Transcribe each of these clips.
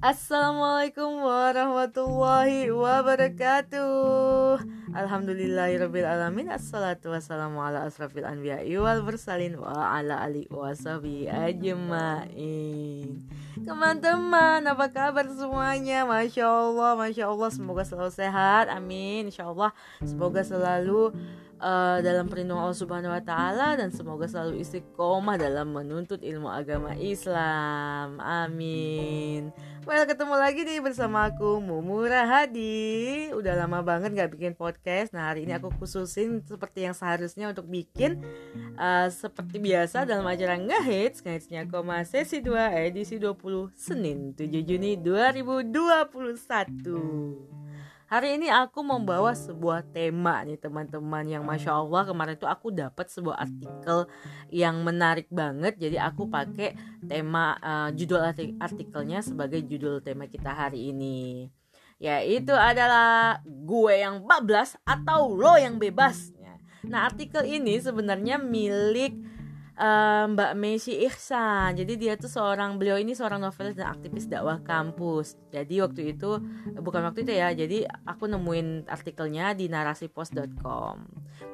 Assalamualaikum warahmatullahi wabarakatuh. Alhamdulillahirabbil alamin. Assalatu wassalamu ala asrafil anbiya'i wal mursalin wa ala ali washabi ajmain Teman-teman apa kabar semuanya Masya Allah Masya Allah semoga selalu sehat Amin Insya Allah semoga selalu uh, dalam perlindungan Allah Subhanahu wa taala dan semoga selalu istiqomah dalam menuntut ilmu agama Islam. Amin. Well, ketemu lagi nih bersama aku Mumura Hadi. Udah lama banget gak bikin podcast. Nah, hari ini aku khususin seperti yang seharusnya untuk bikin uh, seperti biasa dalam acara Ngehits, Ngehitsnya Koma Sesi 2 edisi 20 Senin 7 Juni 2021. Hari ini aku membawa sebuah tema nih teman-teman yang masya Allah kemarin itu aku dapat sebuah artikel yang menarik banget. Jadi aku pakai tema uh, judul artikelnya sebagai judul tema kita hari ini. Yaitu adalah gue yang bablas atau lo yang bebas. Nah artikel ini sebenarnya milik uh, Mbak Messi Ihsan. Jadi dia tuh seorang beliau ini seorang novelis dan aktivis dakwah kampus. Jadi waktu itu bukan waktu itu ya. Jadi aku nemuin artikelnya di narasipos.com.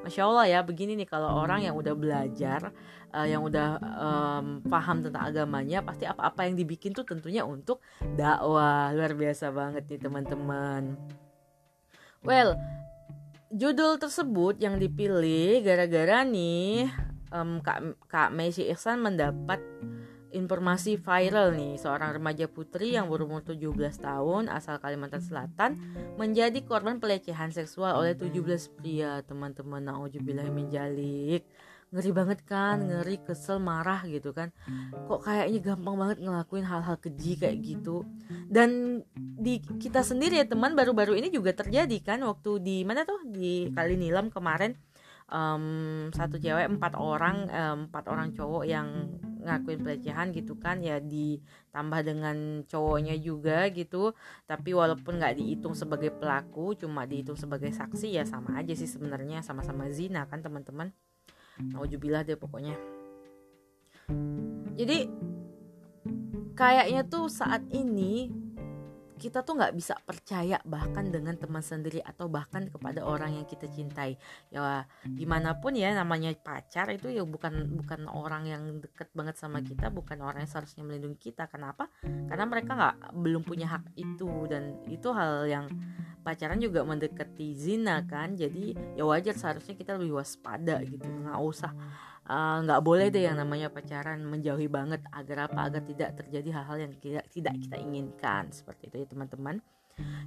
Masya Allah ya, begini nih kalau orang yang udah belajar, uh, yang udah um, paham tentang agamanya, pasti apa-apa yang dibikin tuh tentunya untuk dakwah. Luar biasa banget nih teman-teman. Well, judul tersebut yang dipilih gara-gara nih um, Kak Kak Messi Ihsan mendapat informasi viral nih seorang remaja putri yang berumur 17 tahun asal Kalimantan Selatan menjadi korban pelecehan seksual oleh 17 pria. Teman-teman naujubillah menjalik ngeri banget kan ngeri kesel marah gitu kan. Kok kayaknya gampang banget ngelakuin hal-hal keji kayak gitu. Dan di kita sendiri ya teman baru-baru ini juga terjadi kan waktu di mana tuh? Di Kali Nilam kemarin um, satu cewek empat orang um, empat orang cowok yang ngakuin pelecehan gitu kan ya ditambah dengan cowoknya juga gitu. Tapi walaupun nggak dihitung sebagai pelaku cuma dihitung sebagai saksi ya sama aja sih sebenarnya sama-sama zina kan teman-teman. Naujubillah deh pokoknya. Jadi kayaknya tuh saat ini kita tuh nggak bisa percaya bahkan dengan teman sendiri atau bahkan kepada orang yang kita cintai. Ya gimana pun ya namanya pacar itu ya bukan bukan orang yang deket banget sama kita bukan orang yang seharusnya melindungi kita. Kenapa? Karena mereka nggak belum punya hak itu. Dan itu hal yang pacaran juga mendekati zina kan. Jadi ya wajar seharusnya kita lebih waspada gitu. Nggak usah nggak uh, boleh deh yang namanya pacaran menjauhi banget agar apa? Agar tidak terjadi hal-hal yang tidak tidak kita inginkan. Seperti itu ya teman-teman.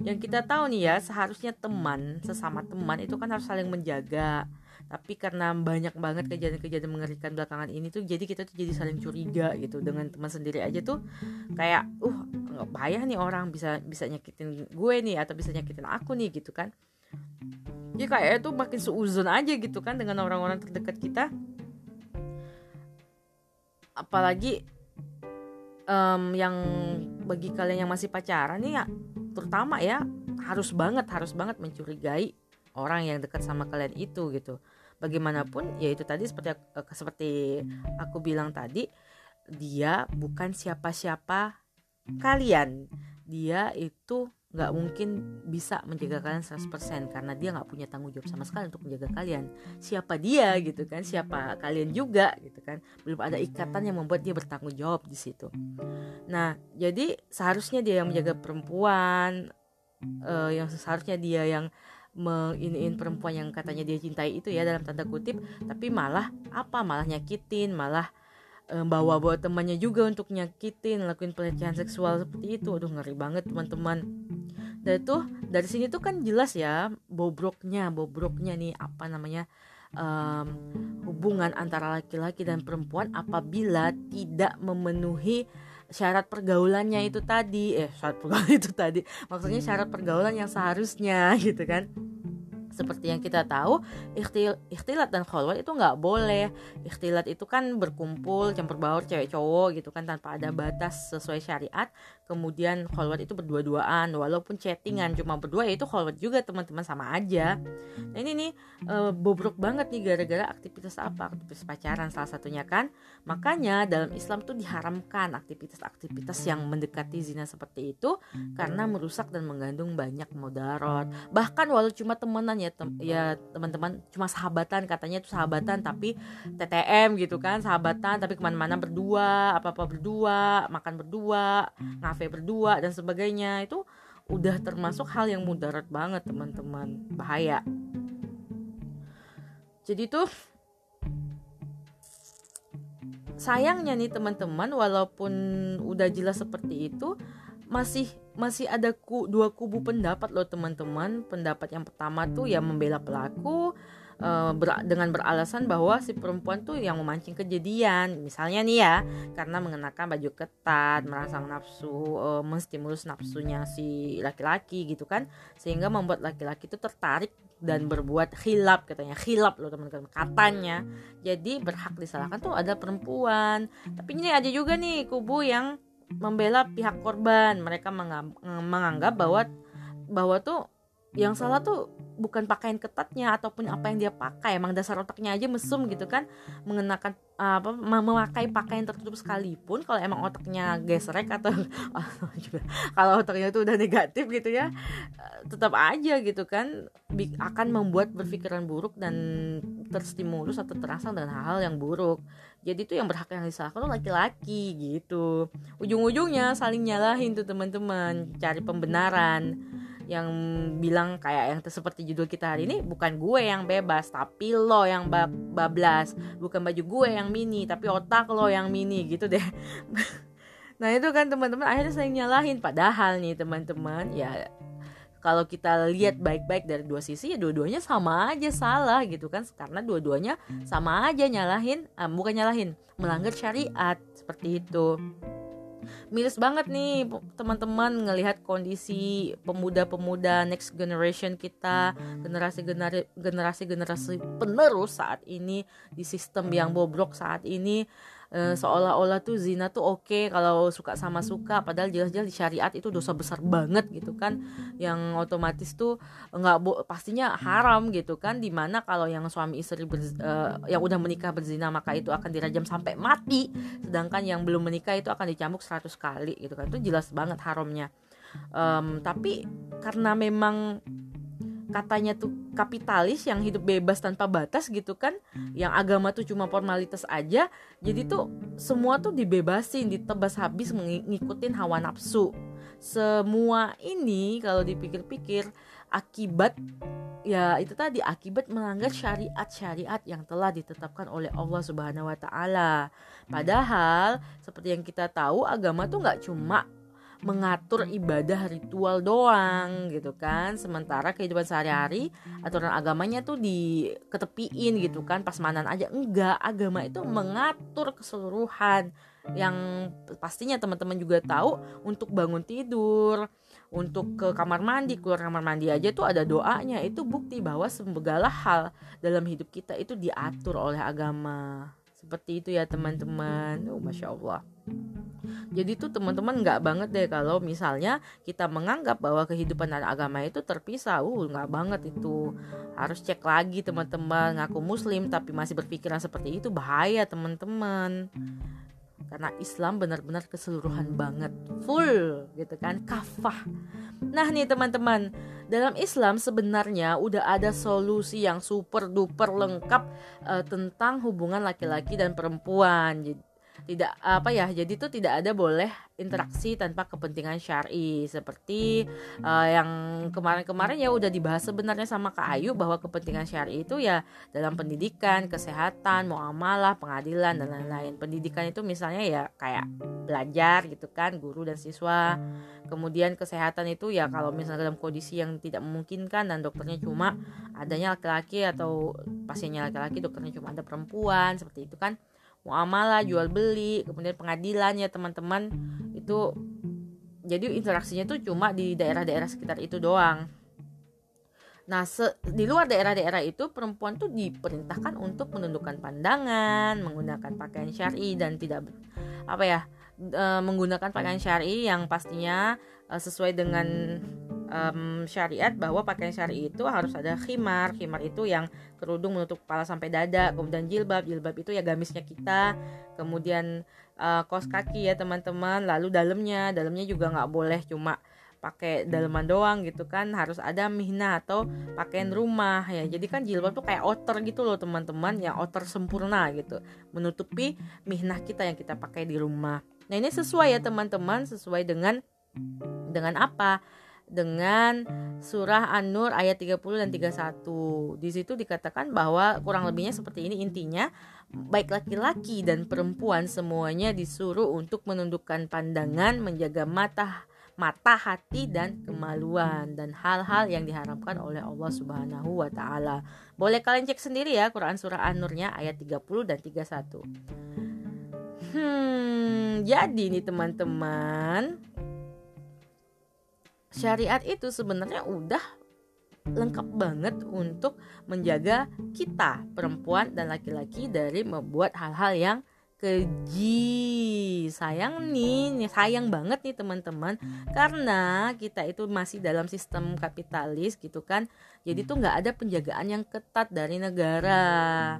Yang kita tahu nih ya seharusnya teman sesama teman itu kan harus saling menjaga. Tapi karena banyak banget kejadian-kejadian mengerikan belakangan ini tuh jadi kita tuh jadi saling curiga gitu. Dengan teman sendiri aja tuh kayak uh nggak bahaya nih orang bisa bisa nyakitin gue nih atau bisa nyakitin aku nih gitu kan. Ya kayak itu makin seuzon aja gitu kan dengan orang-orang terdekat kita apalagi um, yang bagi kalian yang masih pacaran nih ya terutama ya harus banget harus banget mencurigai orang yang dekat sama kalian itu gitu. Bagaimanapun ya itu tadi seperti uh, seperti aku bilang tadi dia bukan siapa-siapa kalian. Dia itu nggak mungkin bisa menjaga kalian 100% karena dia nggak punya tanggung jawab sama sekali untuk menjaga kalian. Siapa dia gitu kan? Siapa kalian juga gitu kan? Belum ada ikatan yang membuat dia bertanggung jawab di situ. Nah jadi seharusnya dia yang menjaga perempuan uh, yang seharusnya dia yang menginiin perempuan yang katanya dia cintai itu ya dalam tanda kutip. Tapi malah apa? Malah nyakitin malah bawa bawa temannya juga untuk nyakitin lakuin pelecehan seksual seperti itu. Aduh ngeri banget teman-teman. Dan itu dari sini tuh kan jelas ya bobroknya bobroknya nih apa namanya um, hubungan antara laki-laki dan perempuan apabila tidak memenuhi syarat pergaulannya itu tadi. Eh syarat pergaulan itu tadi. Maksudnya syarat pergaulan yang seharusnya gitu kan seperti yang kita tahu ikhtil, ikhtilat dan kholwat itu nggak boleh. Ikhtilat itu kan berkumpul campur baur cewek cowok gitu kan tanpa ada batas sesuai syariat. Kemudian kholwat itu berdua-duaan walaupun chattingan cuma berdua ya itu kholwat juga teman-teman sama aja. Nah ini nih e, bobrok banget nih gara-gara aktivitas apa? Aktivitas pacaran salah satunya kan. Makanya dalam Islam tuh diharamkan aktivitas-aktivitas yang mendekati zina seperti itu karena merusak dan mengandung banyak mudarat. Bahkan walau cuma temenan ya tem ya teman-teman cuma sahabatan katanya itu sahabatan tapi TTM gitu kan sahabatan tapi ke mana-mana berdua apa-apa berdua makan berdua ngafe berdua dan sebagainya. Itu udah termasuk hal yang mudarat banget teman-teman. Bahaya. Jadi tuh sayangnya nih teman-teman walaupun udah jelas seperti itu masih masih ada ku, dua kubu pendapat loh teman-teman. Pendapat yang pertama tuh ya membela pelaku uh, ber, dengan beralasan bahwa si perempuan tuh yang memancing kejadian. Misalnya nih ya karena mengenakan baju ketat merangsang nafsu uh, menstimulus nafsunya si laki-laki gitu kan. Sehingga membuat laki-laki itu tertarik dan berbuat khilaf katanya. Khilaf loh teman-teman katanya. Jadi berhak disalahkan tuh ada perempuan. Tapi ini ada juga nih kubu yang membela pihak korban. Mereka menganggap bahwa bahwa tuh yang salah tuh bukan pakaian ketatnya ataupun apa yang dia pakai. Emang dasar otaknya aja mesum gitu kan. Mengenakan apa memakai pakaian tertutup sekalipun. Kalau emang otaknya gesrek atau kalau otaknya itu udah negatif gitu ya tetap aja gitu kan akan membuat berpikiran buruk dan terstimulus atau terangsang dengan hal-hal yang buruk. Jadi tuh yang berhak yang disalahkan laki-laki gitu. Ujung-ujungnya saling nyalahin tuh teman-teman cari pembenaran. Yang bilang kayak yang seperti judul kita hari ini bukan gue yang bebas tapi lo yang bablas. Bukan baju gue yang mini tapi otak lo yang mini gitu deh. Nah itu kan teman-teman akhirnya saya nyalahin. Padahal nih teman-teman ya kalau kita lihat baik-baik dari dua sisi ya dua-duanya sama aja salah gitu kan. Karena dua-duanya sama aja nyalahin uh, bukan nyalahin melanggar syariat. Seperti itu. Miris banget nih teman-teman ngelihat kondisi pemuda-pemuda next generation kita generasi generasi generasi penerus saat ini di sistem yang bobrok saat ini e, seolah-olah tuh zina tuh oke okay kalau suka sama suka padahal jelas-jelas di syariat itu dosa besar banget gitu kan. Yang otomatis tuh nggak pastinya haram gitu kan di mana kalau yang suami istri ber, e, yang udah menikah berzina maka itu akan dirajam sampai mati. Sedangkan yang belum menikah itu akan dicambuk 100 kali gitu kan. Itu jelas banget haramnya. Um, tapi karena memang katanya tuh kapitalis yang hidup bebas tanpa batas gitu kan yang agama tuh cuma formalitas aja jadi tuh semua tuh dibebasin ditebas habis mengikutin hawa nafsu semua ini kalau dipikir-pikir akibat ya itu tadi akibat melanggar syariat-syariat yang telah ditetapkan oleh Allah Subhanahu wa taala. Padahal seperti yang kita tahu agama tuh nggak cuma mengatur ibadah ritual doang gitu kan. Sementara kehidupan sehari-hari aturan agamanya tuh diketepiin gitu kan. Pas manan aja. Enggak agama itu mengatur keseluruhan. Yang pastinya teman-teman juga tahu untuk bangun tidur untuk ke kamar mandi keluar kamar mandi aja tuh ada doanya. Itu bukti bahwa segala hal dalam hidup kita itu diatur oleh agama. Seperti itu ya teman-teman. Oh masya Allah jadi tuh teman-teman nggak banget deh kalau misalnya kita menganggap bahwa kehidupan dan agama itu terpisah. Uh nggak banget itu. Harus cek lagi teman-teman. Ngaku muslim tapi masih berpikiran seperti itu bahaya teman-teman. Karena Islam benar-benar keseluruhan banget. Full gitu kan? Kafah. Nah nih teman-teman dalam Islam sebenarnya udah ada solusi yang super duper lengkap uh, tentang hubungan laki-laki dan perempuan tidak apa ya jadi itu tidak ada boleh interaksi tanpa kepentingan syari seperti uh, yang kemarin-kemarin ya udah dibahas sebenarnya sama Kak Ayu bahwa kepentingan syari itu ya dalam pendidikan, kesehatan, muamalah, pengadilan dan lain-lain. Pendidikan itu misalnya ya kayak belajar gitu kan, guru dan siswa. Kemudian kesehatan itu ya kalau misalnya dalam kondisi yang tidak memungkinkan dan dokternya cuma adanya laki-laki atau pasiennya laki-laki, dokternya cuma ada perempuan seperti itu kan muamalah jual beli kemudian pengadilan ya teman-teman. Itu jadi interaksinya tuh cuma di daerah-daerah sekitar itu doang. Nah, se- di luar daerah-daerah itu perempuan tuh diperintahkan untuk menundukkan pandangan, menggunakan pakaian syar'i dan tidak apa ya, e, menggunakan pakaian syar'i yang pastinya e, sesuai dengan um, syariat bahwa pakaian syar'i itu harus ada khimar. Khimar itu yang kerudung menutup kepala sampai dada, kemudian jilbab. Jilbab itu ya gamisnya kita, kemudian uh, kos kaki ya teman-teman. Lalu dalamnya, dalamnya juga nggak boleh cuma pakai daleman doang gitu kan harus ada mihna atau pakaian rumah ya jadi kan jilbab tuh kayak outer gitu loh teman-teman yang outer sempurna gitu menutupi mihnah kita yang kita pakai di rumah nah ini sesuai ya teman-teman sesuai dengan dengan apa dengan surah An-Nur ayat 30 dan 31. Di situ dikatakan bahwa kurang lebihnya seperti ini intinya baik laki-laki dan perempuan semuanya disuruh untuk menundukkan pandangan, menjaga mata mata hati dan kemaluan dan hal-hal yang diharamkan oleh Allah Subhanahu wa taala. Boleh kalian cek sendiri ya Quran surah An-Nurnya ayat 30 dan 31. Hmm, jadi nih teman-teman, syariat itu sebenarnya udah lengkap banget untuk menjaga kita perempuan dan laki-laki dari membuat hal-hal yang keji. Sayang nih sayang banget nih teman-teman. Karena kita itu masih dalam sistem kapitalis gitu kan. Jadi tuh nggak ada penjagaan yang ketat dari negara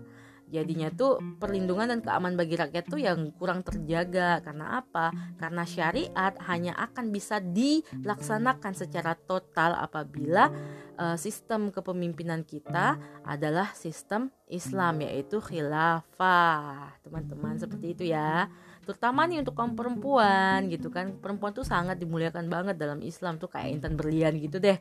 jadinya tuh perlindungan dan keamanan bagi rakyat tuh yang kurang terjaga karena apa? Karena syariat hanya akan bisa dilaksanakan secara total apabila uh, sistem kepemimpinan kita adalah sistem Islam yaitu khilafah. Teman-teman seperti itu ya. Terutama nih untuk kaum perempuan gitu kan. Perempuan tuh sangat dimuliakan banget dalam Islam tuh kayak intan berlian gitu deh.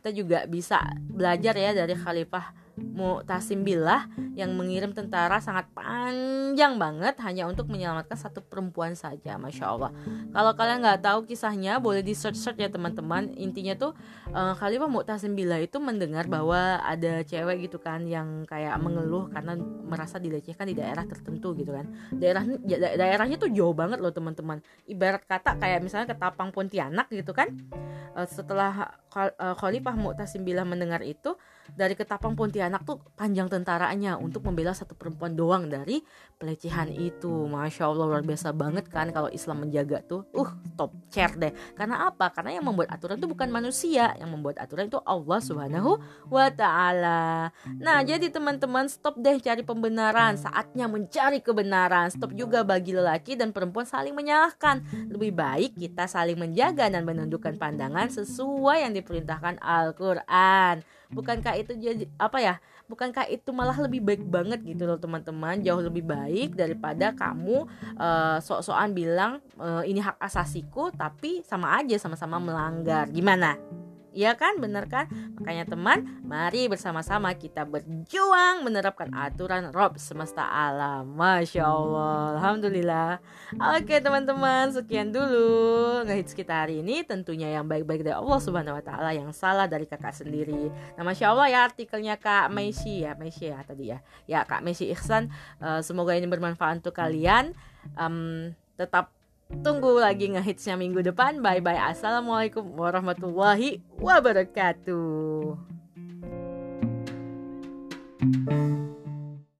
Kita juga bisa belajar ya dari khalifah Mu'tasim Billah yang mengirim tentara sangat panjang banget hanya untuk menyelamatkan satu perempuan saja Masya Allah. Kalau kalian nggak tahu kisahnya boleh di search search ya teman-teman. Intinya tuh uh, Khalifah Mu'tasim Billah itu mendengar bahwa ada cewek gitu kan yang kayak mengeluh karena merasa dilecehkan di daerah tertentu gitu kan. Daerah ya, daerahnya tuh jauh banget loh teman-teman. Ibarat kata kayak misalnya ketapang Pontianak gitu kan. Uh, setelah uh, Khalifah Mu'tasim Billah mendengar itu dari Ketapang Pontianak tuh panjang tentaranya untuk membela satu perempuan doang dari pelecehan itu. Masya Allah luar biasa banget kan kalau Islam menjaga tuh. Uh top chair deh. Karena apa? Karena yang membuat aturan itu bukan manusia. Yang membuat aturan itu Allah subhanahu wa ta'ala. Nah jadi teman-teman stop deh cari pembenaran. Saatnya mencari kebenaran. Stop juga bagi lelaki dan perempuan saling menyalahkan. Lebih baik kita saling menjaga dan menundukkan pandangan sesuai yang diperintahkan Al-Quran bukankah itu jadi apa ya bukankah itu malah lebih baik banget gitu loh teman-teman? Jauh lebih baik daripada kamu uh, sok-sokan bilang uh, ini hak asasiku tapi sama aja sama-sama melanggar. Gimana Iya kan, bener kan? Makanya teman, mari bersama-sama kita berjuang menerapkan aturan Rob semesta alam. Masya Allah, Alhamdulillah. Oke teman-teman, sekian dulu ngehits kita hari ini. Tentunya yang baik-baik dari Allah Subhanahu Wa Taala, yang salah dari kakak sendiri. Nah, masya Allah ya artikelnya Kak Messi ya, Messi ya tadi ya. Ya Kak Messi Ihsan, uh, semoga ini bermanfaat untuk kalian. Um, tetap Tunggu lagi ngehitsnya minggu depan. Bye bye. Assalamualaikum warahmatullahi wabarakatuh.